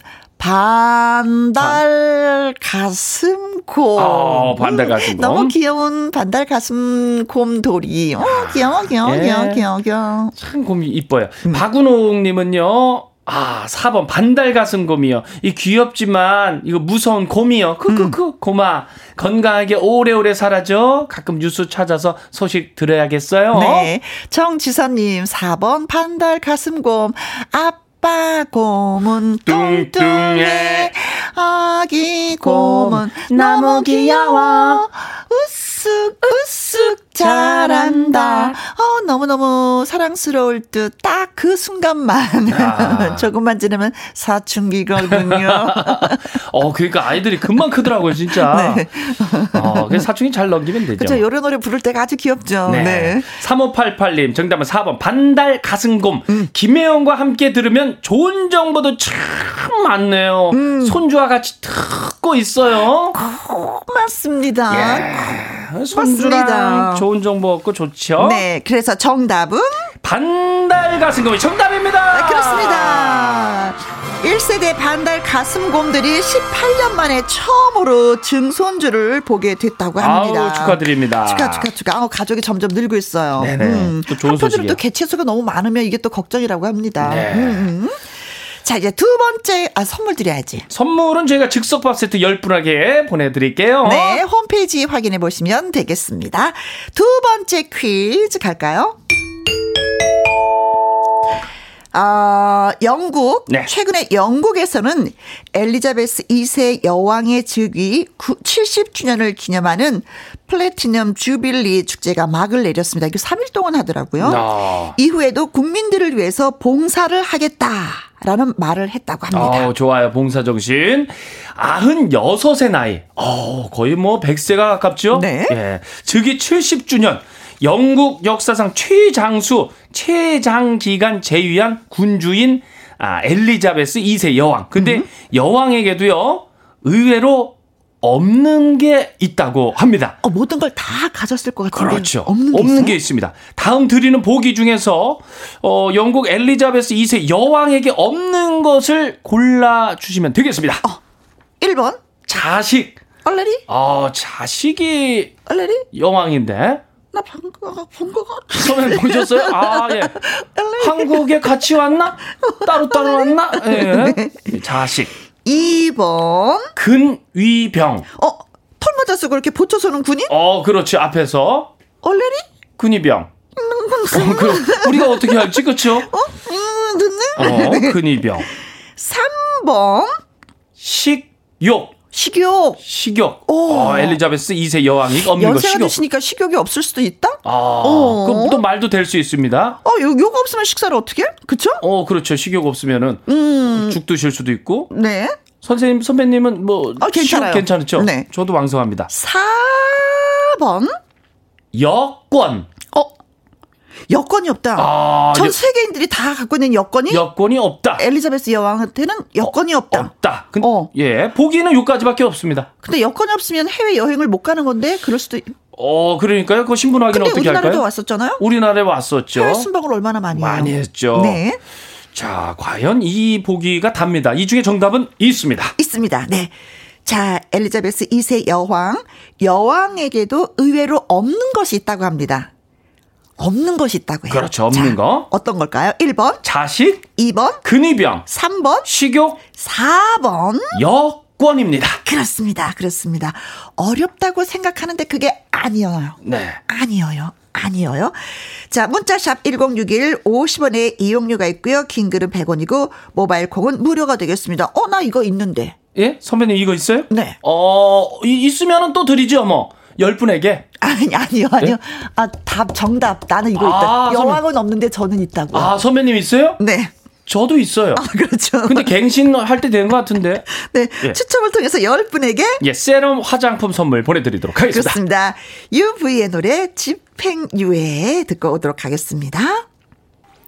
반달 가슴곰. 어, 반달 가슴곰. 너무 귀여운 반달 가슴곰 돌이. 어, 귀여워, 귀여워, 예. 귀여워, 귀여워, 귀여워. 참 곰이 이뻐요. 음. 박은옥님은요, 아, 4번 반달 가슴곰이요. 이 귀엽지만 이거 무서운 곰이요. 크크크 음. 곰아 건강하게 오래오래 살아줘. 가끔 뉴스 찾아서 소식 들어야겠어요. 네. 정지선 님 4번 반달 가슴곰 앞 아빠 고문 뚱뚱해 아기 고문 너무 귀여워 우쓱 우쓱 잘한다. 어, 너무너무 사랑스러울 듯 딱 그 순간만 아. [laughs] 조금만 지나면 사춘기거든요. [laughs] 어, 그러니까 아이들이 금방 크더라고요, 진짜. [laughs] 네. 어, 그래서 사춘기 잘 넘기면 되죠. 그렇죠. 요런 노래 부를 때가 아주 귀엽죠. 네. 네. 3588님, 정답은 4번. 반달 가슴곰. 음. 김혜영과 함께 들으면 좋은 정보도 참 많네요. 음. 손주와 같이 듣고 있어요. 고맙습니다. 예. 손주랑 좋은 정보 얻고 좋죠. 네, 그래서 정답은 반달 가슴곰이 정답입니다. 네, 그렇습니다. 1세대 반달 가슴곰들이 18년 만에 처음으로 증손주를 보게 됐다고 합니다. 아우, 축하드립니다. 축하, 축하, 축하. 아우, 가족이 점점 늘고 있어요. 네네. 음. 또 좋은 한편으로 또 개체수가 너무 많으면 이게 또 걱정이라고 합니다. 네. 음, 음. 자, 이제 두 번째, 아, 선물 드려야지. 선물은 저희가 즉석밥 세트 10분에게 보내드릴게요. 네, 홈페이지 확인해 보시면 되겠습니다. 두 번째 퀴즈 갈까요? 아, 영국. 네. 최근에 영국에서는 엘리자베스 2세 여왕의 즉위 70주년을 기념하는 플래티넘 주빌리 축제가 막을 내렸습니다. 이게 3일 동안 하더라고요. 아. 이후에도 국민들을 위해서 봉사를 하겠다. 라는 말을 했다고 합니다. 어, 좋아요. 봉사 정신. 96의 나이. 어, 거의 뭐 100세가 가깝죠? 네. 예. 즉위 70주년. 영국 역사상 최장수, 최장 기간 재위한 군주인 아, 엘리자베스 2세 여왕. 근데 음. 여왕에게도요, 의외로 없는 게 있다고 합니다. 어, 모든 걸 다 가졌을 것 같은데. 그렇죠. 없는 게, 없는 게 있습니다. 다음 드리는 보기 중에서 어, 영국 엘리자베스 2세 여왕에게 없는 것을 골라 주시면 되겠습니다. 어, 1번 자식. 얼레리? 어, 자식이 얼레리? 여왕인데. 나 방금 본거 같아. 처음에 보셨어요? 아, 예. 한국에 같이 왔나? 따로 따로 왔나? 예. 네. 자식. 2번. 근위병. 어, 털 맞아서 그렇게 보초서는 군인? 어, 그렇지. 앞에서. 얼레리? 근위병. 어, 그, 우리가 어떻게 알지, 그쵸? 어? 음, 듣네? 어, 근위병. 3번. 식욕. 식욕. 식욕. 오. 어, 엘리자베스 2세 여왕이 없는 거 식욕. 드시니까 식욕이 없을 수도 있다? 아, 어. 그럼 또 말도 될 수 있습니다. 어, 욕, 욕 없으면 식사를 어떻게 해? 그쵸? 어, 그렇죠. 식욕 없으면은 음. 죽 드실 수도 있고. 네. 선생님, 선배님은 뭐 어, 괜찮아요. 괜찮죠? 네. 저도 왕성합니다. 4번. 여권. 여권이 없다. 아, 전 세계인들이 다 갖고 있는 여권이 여권이 없다. 엘리자베스 여왕한테는 여권이 어, 없다. 없다. 근데, 어. 예, 보기는 요까지밖에 없습니다. 근데 여권이 없으면 해외 여행을 못 가는 건데 그럴 수도. 어, 그러니까요. 그 신분 확인 어떻게 할까요? 우리나라도 왔었잖아요. 우리나라에 왔었죠. 해외 순방을 얼마나 많이 해요. 많이 했죠. 네. 자, 과연 이 보기가 답니다. 이 중에 정답은 있습니다. 있습니다. 네. 자, 엘리자베스 2세 여왕. 여왕에게도 의외로 없는 것이 있다고 합니다. 없는 것이 있다고요. 그렇죠. 없는 자, 거. 어떤 걸까요? 1번. 자식. 2번. 근위병. 3번. 식욕. 4번. 여권입니다. 그렇습니다. 그렇습니다. 어렵다고 생각하는데 그게 아니어요. 네. 아니어요. 아니에요. 자, 문자샵 1061 50원의 이용료가 있고요. 긴 글은 100원이고 모바일 콩은 무료가 되겠습니다. 어, 나 이거 있는데. 예? 선배님 이거 있어요? 네. 어, 있으면은 또 드리죠, 뭐. 열 분에게? 아니, 아니요, 아니요. 네? 아, 답, 정답. 나는 이거 아, 있다. 여왕은 선배... 없는데 저는 있다고. 아, 선배님 있어요? 네. 저도 있어요. 아, 그렇죠. 근데 갱신 할 때 되는 것 같은데. [laughs] 네. 예. 추첨을 통해서 열 분에게. 예, 세럼 화장품 선물 보내드리도록 하겠습니다. 그렇습니다. UV의 노래 집행유예 듣고 오도록 하겠습니다.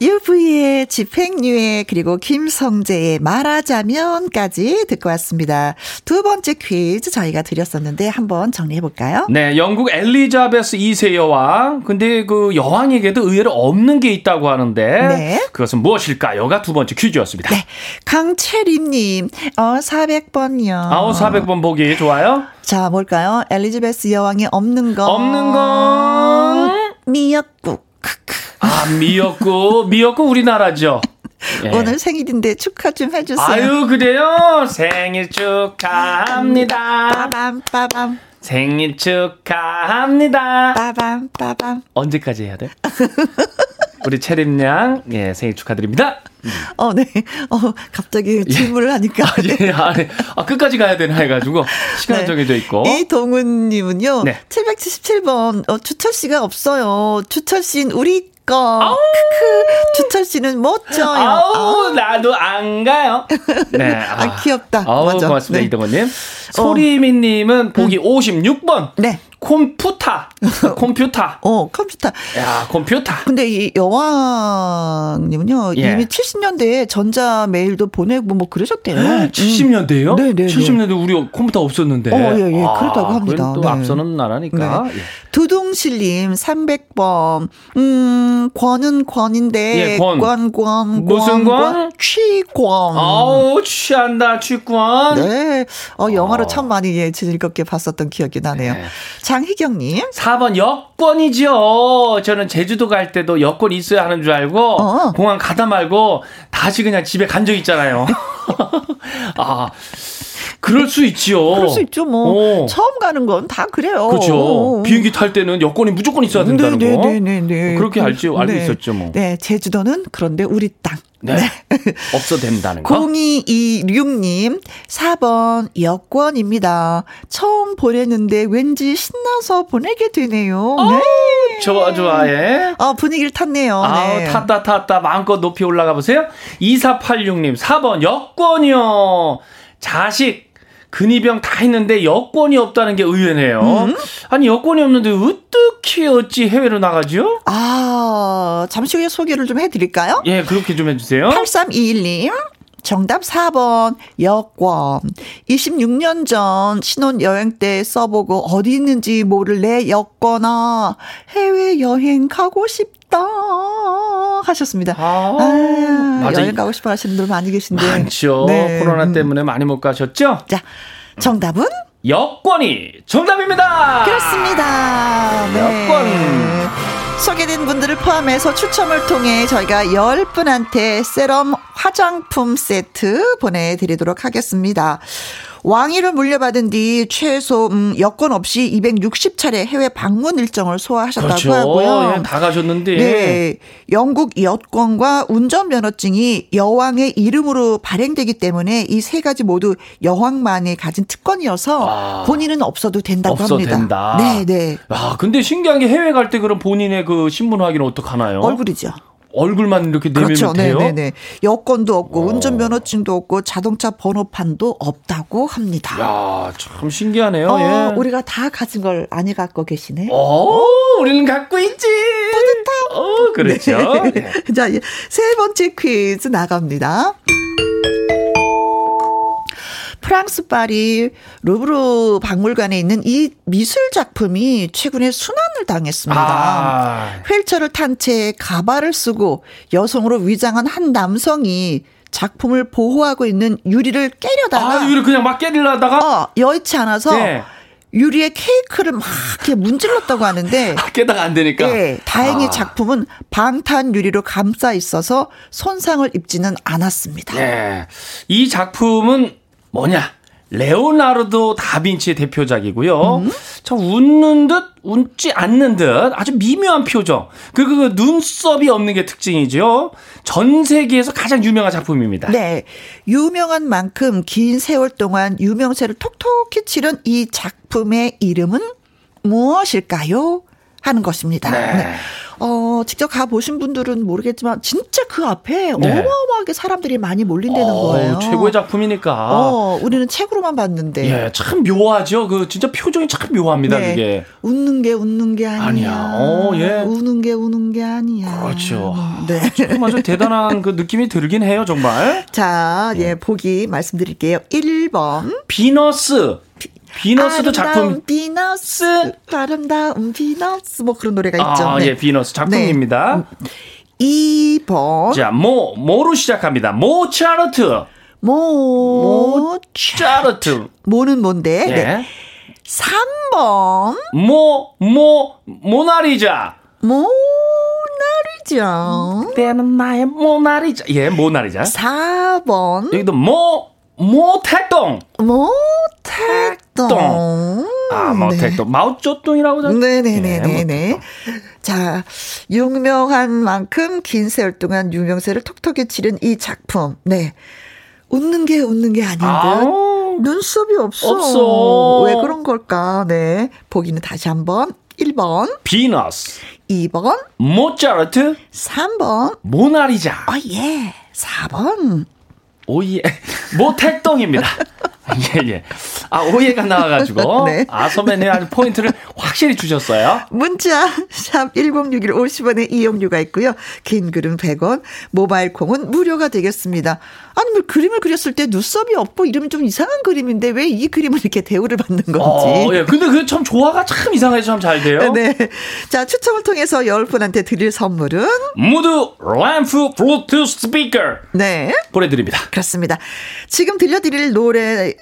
UV의 집행유예 그리고 김성재의 말하자면까지 듣고 왔습니다. 두 번째 퀴즈 저희가 드렸었는데 한번 정리해 볼까요? 네, 영국 엘리자베스 2세 여왕. 근데 그 여왕에게도 의외로 없는 게 있다고 하는데 네. 그것은 무엇일까요가 두 번째 퀴즈였습니다. 네, 강채림 님, 어 400번이요. 아우 400번 보기 좋아요. 자, 뭘까요? 엘리자베스 여왕이 없는 건 없는 건 미역국. 아, 미역국. 미역국 우리나라죠. 예. 오늘 생일인데 축하 좀 해주세요. 아유, 그래요? 생일 축하합니다. 빠밤, 빠밤. 생일 축하합니다. 빠밤, 빠밤. 언제까지 해야 돼? 우리 채림양, 예, 생일 축하드립니다. 어, 네. 어, 갑자기 예. 질문을 하니까. 아, 예, 아, 네. 아, 끝까지 가야 되나 해가지고, 시간 네. 정해져 있고. 이동훈님은요, 네. 777번, 어, 주철 씨가 없어요. 주철 씨는 우리 거. 크크. 주철 씨는 멋져요. 아우. 나도 안 가요. 네. 아, 아 귀엽다. 아우, 맞아. 고맙습니다, 네. 이동훈님. 어. 소리미님은 보기 음. 56번. 네. 컴퓨터. 컴퓨터. [laughs] 어, 컴퓨터. 야, 컴퓨터. 근데 이 여왕님은요, 예. 이미 70년대에 전자 메일도 보내고 뭐 그러셨대요. 70년대요? 네, 네. 70년대 우리 컴퓨터 없었는데. 어, 예, 예. 아, 그렇다고 합니다. 또 네. 앞서는 나라니까. 네. 예. 두둥실님 300번. 음, 권은 권인데. 예, 권. 권, 권, 무슨 권? 취권. 아우, 취한다, 취권. 네. 어, 영화로 어. 참 많이 예, 즐겁게 봤었던 기억이 나네요. 네. 장희경님. 4번 여권이죠. 저는 제주도 갈 때도 여권 있어야 하는 줄 알고 어. 공항 가다 말고 다시 그냥 집에 간 적 있잖아요. [laughs] 아. 그럴 수 있지요. 그럴 수 있죠. 뭐 어. 처음 가는 건 다 그래요. 그렇죠. 어. 비행기 탈 때는 여권이 무조건 있어야 된다는 네, 거. 네, 네, 네, 그렇게 알지 알고 네. 있었죠, 뭐. 네, 제주도는 그런데 우리 땅. 네. 네. [laughs] 없어 된다는 거. 0226님, 4번 여권입니다. 처음 보냈는데 왠지 신나서 보내게 되네요. 어, 네. 좋아, 좋아, 예. 어, 분위기를 탔네요. 아 네. 탔다, 탔다. 마음껏 높이 올라가 보세요. 2486님, 4번 여권이요. 자식, 근위병 다 했는데 여권이 없다는 게 의외네요. 음? 아니 여권이 없는데 어떻게 어찌 해외로 나가죠? 아 잠시 후에 소개를 좀 해드릴까요? 예 그렇게 좀 해주세요. 8321님 정답 4번 여권 26년 전 신혼여행 때 써보고 어디 있는지 모를 내 여권아 해외여행 가고 싶다 하셨습니다. 아, 아 여행 가고 싶어 하시는 분들 많이 계신데 많죠. 네. 코로나 때문에 많이 못 가셨죠? 자 정답은 여권이 정답입니다. 그렇습니다. 네. 여권 소개된 분들을 포함해서 추첨을 통해 저희가 10분한테 세럼 화장품 세트 보내드리도록 하겠습니다. 왕위를 물려받은 뒤 최소 음, 여권 없이 260차례 해외 방문 일정을 소화하셨다고 그렇죠. 하고요. 예, 다 가셨는데. 네. 영국 여권과 운전면허증이 여왕의 이름으로 발행되기 때문에 이 세 가지 모두 여왕만이 가진 특권이어서 아, 본인은 없어도 된다고 없어 합니다. 된다. 네, 네. 아, 근데 신기한 게 해외 갈 때 그럼 본인의 그 신분 확인은 어떡하나요? 얼굴이죠. 얼굴만 이렇게 내면 그렇죠. 돼요? 네네네. 여권도 없고 어. 운전면허증도 없고 자동차 번호판도 없다고 합니다. 야, 참 신기하네요. 어, 예. 우리가 다 가진 걸 아니 갖고 계시네. 어, 우리는 갖고 있지. 뿌듯해요. 어, 그렇죠. 네. [laughs] 네. 자, 세 번째 퀴즈 나갑니다. 프랑스 파리 루브르 박물관에 있는 이 미술 작품이 최근에 순환을 당했습니다. 아. 휠체어를 탄 채 가발을 쓰고 여성으로 위장한 한 남성이 작품을 보호하고 있는 유리를 깨려다가 아, 유리 그냥 막 깨리려다가 어, 여의치 않아서 네. 유리에 케이크를 막 이렇게 문질렀다고 하는데 [laughs] 아, 깨다가 안 되니까. 네, 다행히 아. 작품은 방탄 유리로 감싸 있어서 손상을 입지는 않았습니다. 네. 이 작품은 뭐냐? 레오나르도 다빈치의 대표작이고요. 음? 참 웃는 듯 웃지 않는 듯 아주 미묘한 표정. 그리고 그 눈썹이 없는 게 특징이죠. 전 세계에서 가장 유명한 작품입니다. 네. 유명한 만큼 긴 세월 동안 유명세를 톡톡히 치른 이 작품의 이름은 무엇일까요? 하는 것입니다. 네. 네. 어, 직접 가보신 분들은 모르겠지만, 진짜 그 앞에 네. 어마어마하게 사람들이 많이 몰린다는 어, 거예요. 최고의 작품이니까. 어, 우리는 책으로만 봤는데. 예, 참 묘하죠. 그, 진짜 표정이 참 묘합니다, 네. 그게. 웃는 게 웃는 게 아니야. 아니야. 어, 예. 우는 게 우는 게 아니야. 그렇죠. 네. 조금 아주 대단한 그 느낌이 들긴 해요, 정말. 자, 예, 예 보기 말씀드릴게요. 1번. 비너스. 비 너스도 작품. 비너스. 아름다운 비너스. 뭐 그런 노래가 있죠. 아, 네. 예, 비너스 작품입니다. 네. 2번. 자, 모, 모로 시작합니다. 모차르트. 모, 모차르트. 모는 뭔데? 예. 네. 3번. 모, 모, 모나리자. 모나리자. 때는 나의 모나리자. 예, 모나리자. 4번. 여기도 모, 모택동. 모택동. 아, 모택동. 네. 마오쩌둥이라고 죠 네네네네네. 네, 자, 유명한 만큼 긴 세월 동안 유명세를 톡톡히 치른 이 작품. 네. 웃는 게 웃는 게 아닌 듯. 아우, 눈썹이 없어. 없어. 왜 그런 걸까? 네. 보기는 다시 한번. 1번. 비너스. 2번. 모차르트. 3번. 모나리자. 아, 예. 4번. 오예. 모택동입니다. [laughs] 예, 예. 아, 오해가 나와가지고. [laughs] 네. 아, 선배님 아주 포인트를 확실히 주셨어요. 문자, 샵 1061 50원의 이용료가 있고요. 긴 글은 100원, 모바일 콩은 무료가 되겠습니다. 아니, 뭐 그림을 그렸을 때 눈썹이 없고 이러면 좀 이상한 그림인데 왜 이 그림을 이렇게 대우를 받는 건지. 어, 예. 근데 그 참 조화가 참 이상해서 참 잘 돼요. 네. 자, 추첨을 통해서 10분한테 드릴 선물은 무드 램프 블루투스 스피커. 네. 보내드립니다. 그렇습니다. 지금 들려드릴 노래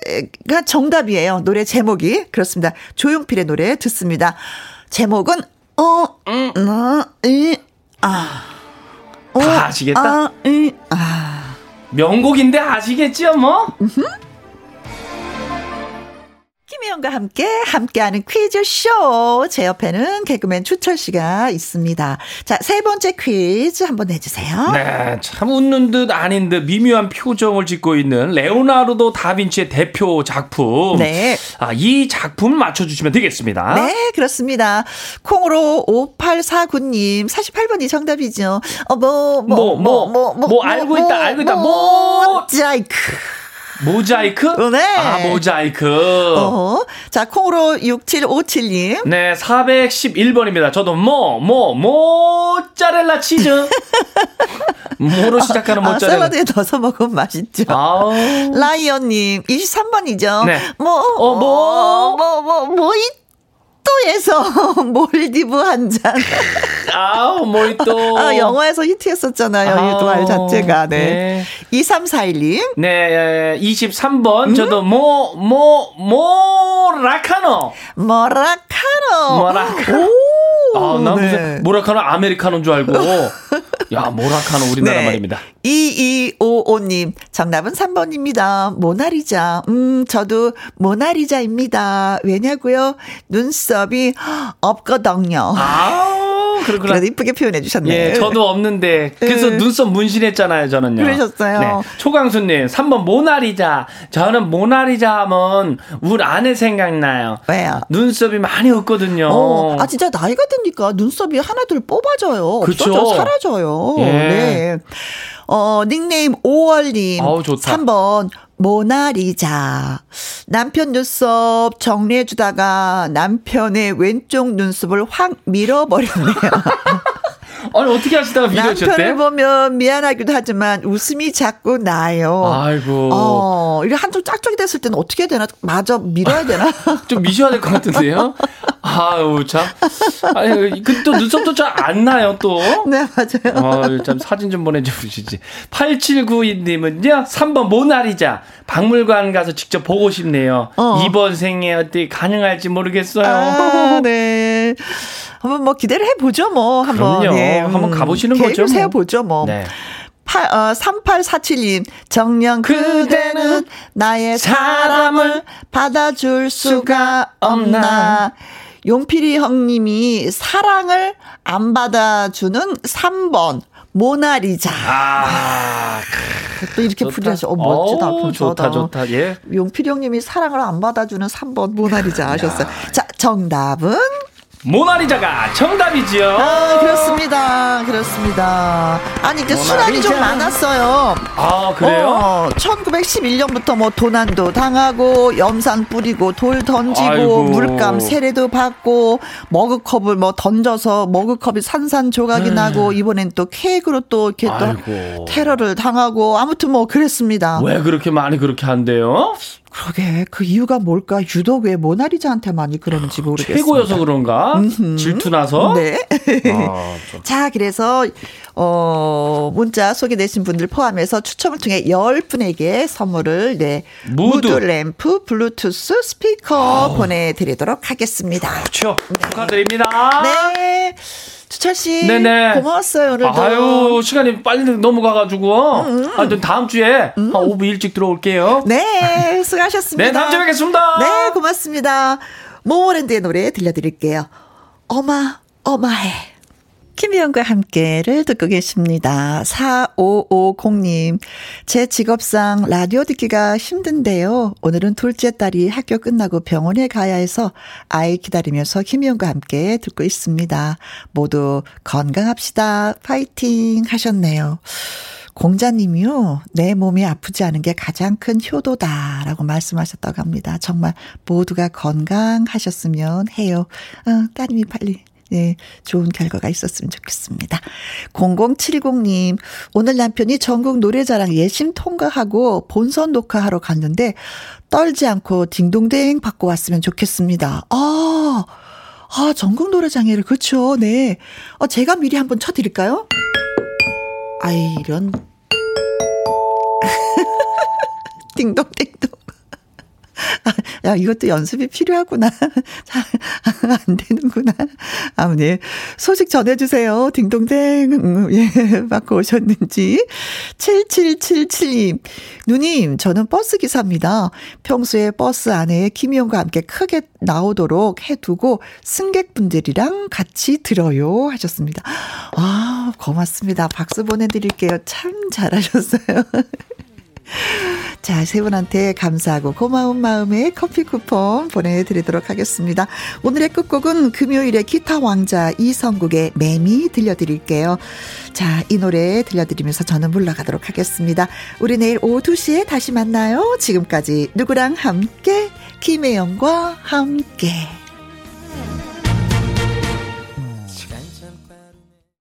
가 정답이에요. 노래 제목이. 그렇습니다. 조용필의 노래 듣습니다. 제목은, 어, 음, 어, 이, 아. 어, 다 아시겠다? 아, 이, 아. 명곡인데 아시겠죠, 뭐? 김혜영과 함께 함께하는 퀴즈쇼. 제 옆에는 개그맨 추철 씨가 있습니다. 자, 세 번째 퀴즈 한번 내주세요. 네, 참 웃는 듯 아닌 듯 미묘한 표정을 짓고 있는 레오나르도 다빈치의 대표 작품. 네. 아, 이 작품을 맞춰주시면 되겠습니다. 네, 그렇습니다. 콩으로 5849님, 48번이 정답이죠. 어, 뭐, 뭐, 뭐, 뭐, 뭐, 뭐, 뭐, 알고 있다, 알고 있다, 뭐. 자이크. 모자이크? 네. 아, 모자이크. 어. 자, 콩으로 6757님. 네, 411번입니다. 저도 뭐, 뭐, 모짜렐라 치즈. [laughs] 뭐로 시작하는 아, 모짜렐라. 샐러드에 넣어서 먹으면 맛있죠. 아우. 라이언님, 23번이죠. 네. 뭐, 어, 뭐, 뭐, 뭐, 뭐, 모히또에서 [laughs] 몰디브 한 잔. 아우, 모히또. [laughs] 아, 영화에서 히트했었잖아요. 이말 자체가. 네. 네. 2341님. 네, 23번. 음? 저도 모, 모, 모라카노. 모라카노. 모라카노. 아, 나 네. 무슨 모라카노 아메리카노인 줄 알고. 야, 모라카노 우리나라 네. 말입니다. 2255님, 정답은 3번입니다. 모나리자. 음, 저도 모나리자입니다. 왜냐고요? 눈썹이 [gasps] 없거든요. 아. 그렇구나. 그래도 이쁘게 표현해 주셨네. 예, 저도 없는데. 그래서 네. 눈썹 문신했잖아요, 저는요. 그러셨어요. 네. 초강수님, 3번 모나리자. 저는 모나리자 하면 우리 아내 생각나요. 왜요? 눈썹이 많이 없거든요. 어, 아, 진짜 나이가 드니까 눈썹이 하나둘 뽑아져요. 그쵸? 없어져, 사라져요. 예. 네. 어, 닉네임 5월님. 아우, 좋다. 3번. 모나리자. 남편 눈썹 정리해주다가 남편의 왼쪽 눈썹을 확 밀어버렸네요. [laughs] 아니 어떻게 하시다가 미뤄졌대? 남편을 보면 미안하기도 하지만 웃음이 자꾸 나요. 아이고. 어, 이래 한쪽 짝짝이 됐을 때는 어떻게 해야 되나? 마저 밀어야 되나? [laughs] 좀 미셔야 될 것 같은데요? 아유 참. 아니 그또 눈썹도 잘 안 나요 또. 네 맞아요. 어, 참 사진 좀 보내주시지. 8792님은요 3번 모나리자 박물관 가서 직접 보고 싶네요. 어. 이번 생에 어떻게 가능할지 모르겠어요. 아, 네. 한번 뭐 기대를 해보죠, 뭐. 한번. 그럼요. 네. 한번 가보시는 거죠. 뭐. 세워보죠, 뭐. 네. 8, 어, 3847님, 정녕 그대는 나의 사람을 받아줄 수가 없나. 용필이 형님이 사랑을 안 받아주는 3번. 모나리자. 아, 또 이렇게 풀이하죠. 어, 멋지다. 오, 좋다, 좋다. 예. 용필이 형님이 사랑을 안 받아주는 3번 모나리자 하셨어요. 자, 정답은? 모나리자가 정답이지요. 아, 그렇습니다. 그렇습니다. 아니, 이제 수난이 좀 많았어요. 아, 그래요? 어, 1911년부터 뭐 도난도 당하고 염산 뿌리고 돌 던지고 아이고. 물감 세례도 받고 머그컵을 뭐 던져서 머그컵이 산산조각이 음. 나고 이번엔 또 케이크로 또 이렇게 아이고. 또 테러를 당하고 아무튼 뭐 그랬습니다. 왜 그렇게 많이 그렇게 한대요? 그러게 그 이유가 뭘까? 유독 왜 모나리자한테 많이 그러는지 모르겠어요. 최고여서 그런가? 질투나서? 네. 아, [laughs] 자, 그래서 어 문자 소개되신 분들 포함해서 추첨을 통해 10분에게 선물을 네 무드, 무드 램프 블루투스 스피커 아 보내드리도록 하겠습니다. 그렇죠. 네. 축하드립니다. 네. 주철 씨. 네네. 고마웠어요, 오늘도. 아유, 시간이 빨리 넘어가가지고. 음, 음. 아, 다음 주에 음. 한 5분 일찍 들어올게요. 네, 수고하셨습니다. 네, 다음 주에 뵙겠습니다. 네, 고맙습니다. 모모랜드의 노래 들려드릴게요. 어마, 어마해. 김희영과 함께를 듣고 계십니다. 4550님. 제 직업상 라디오 듣기가 힘든데요. 오늘은 둘째 딸이 학교 끝나고 병원에 가야 해서 아이 기다리면서 김희영과 함께 듣고 있습니다. 모두 건강합시다. 파이팅 하셨네요. 공자님이요, 내 몸이 아프지 않은 게 가장 큰 효도다라고 말씀하셨다고 합니다. 정말 모두가 건강하셨으면 해요. 어, 따님이 빨리 네, 좋은 결과가 있었으면 좋겠습니다. 0070님, 오늘 남편이 전국 노래자랑 예심 통과하고 본선 녹화하러 갔는데 떨지 않고 딩동댕 받고 왔으면 좋겠습니다. 아, 아, 전국 노래장애를, 그쵸, 네. 어, 제가 미리 한번 쳐드릴까요? 아이, 이런. [laughs] 딩동댕동. 야, 이것도 연습이 필요하구나. [laughs] 안 되는구나. 아, 네. 소식 전해주세요. 딩동댕. 음, 예, [laughs] 받고 오셨는지. 7777님. 누님, 저는 버스 기사입니다. 평소에 버스 안에 김희영과 함께 크게 나오도록 해두고 승객분들이랑 같이 들어요. 하셨습니다. 아, 고맙습니다. 박수 보내드릴게요. 참 잘하셨어요. [laughs] [laughs] 자, 세 분한테 감사하고 고마운 마음에 커피 쿠폰 보내드리도록 하겠습니다. 오늘의 끝곡은 금요일에 기타 왕자 이성국의 매미 들려드릴게요. 자, 이 노래 들려드리면서 저는 물러가도록 하겠습니다. 우리 내일 오후 2시에 다시 만나요. 지금까지 누구랑 함께, 김혜영과 함께.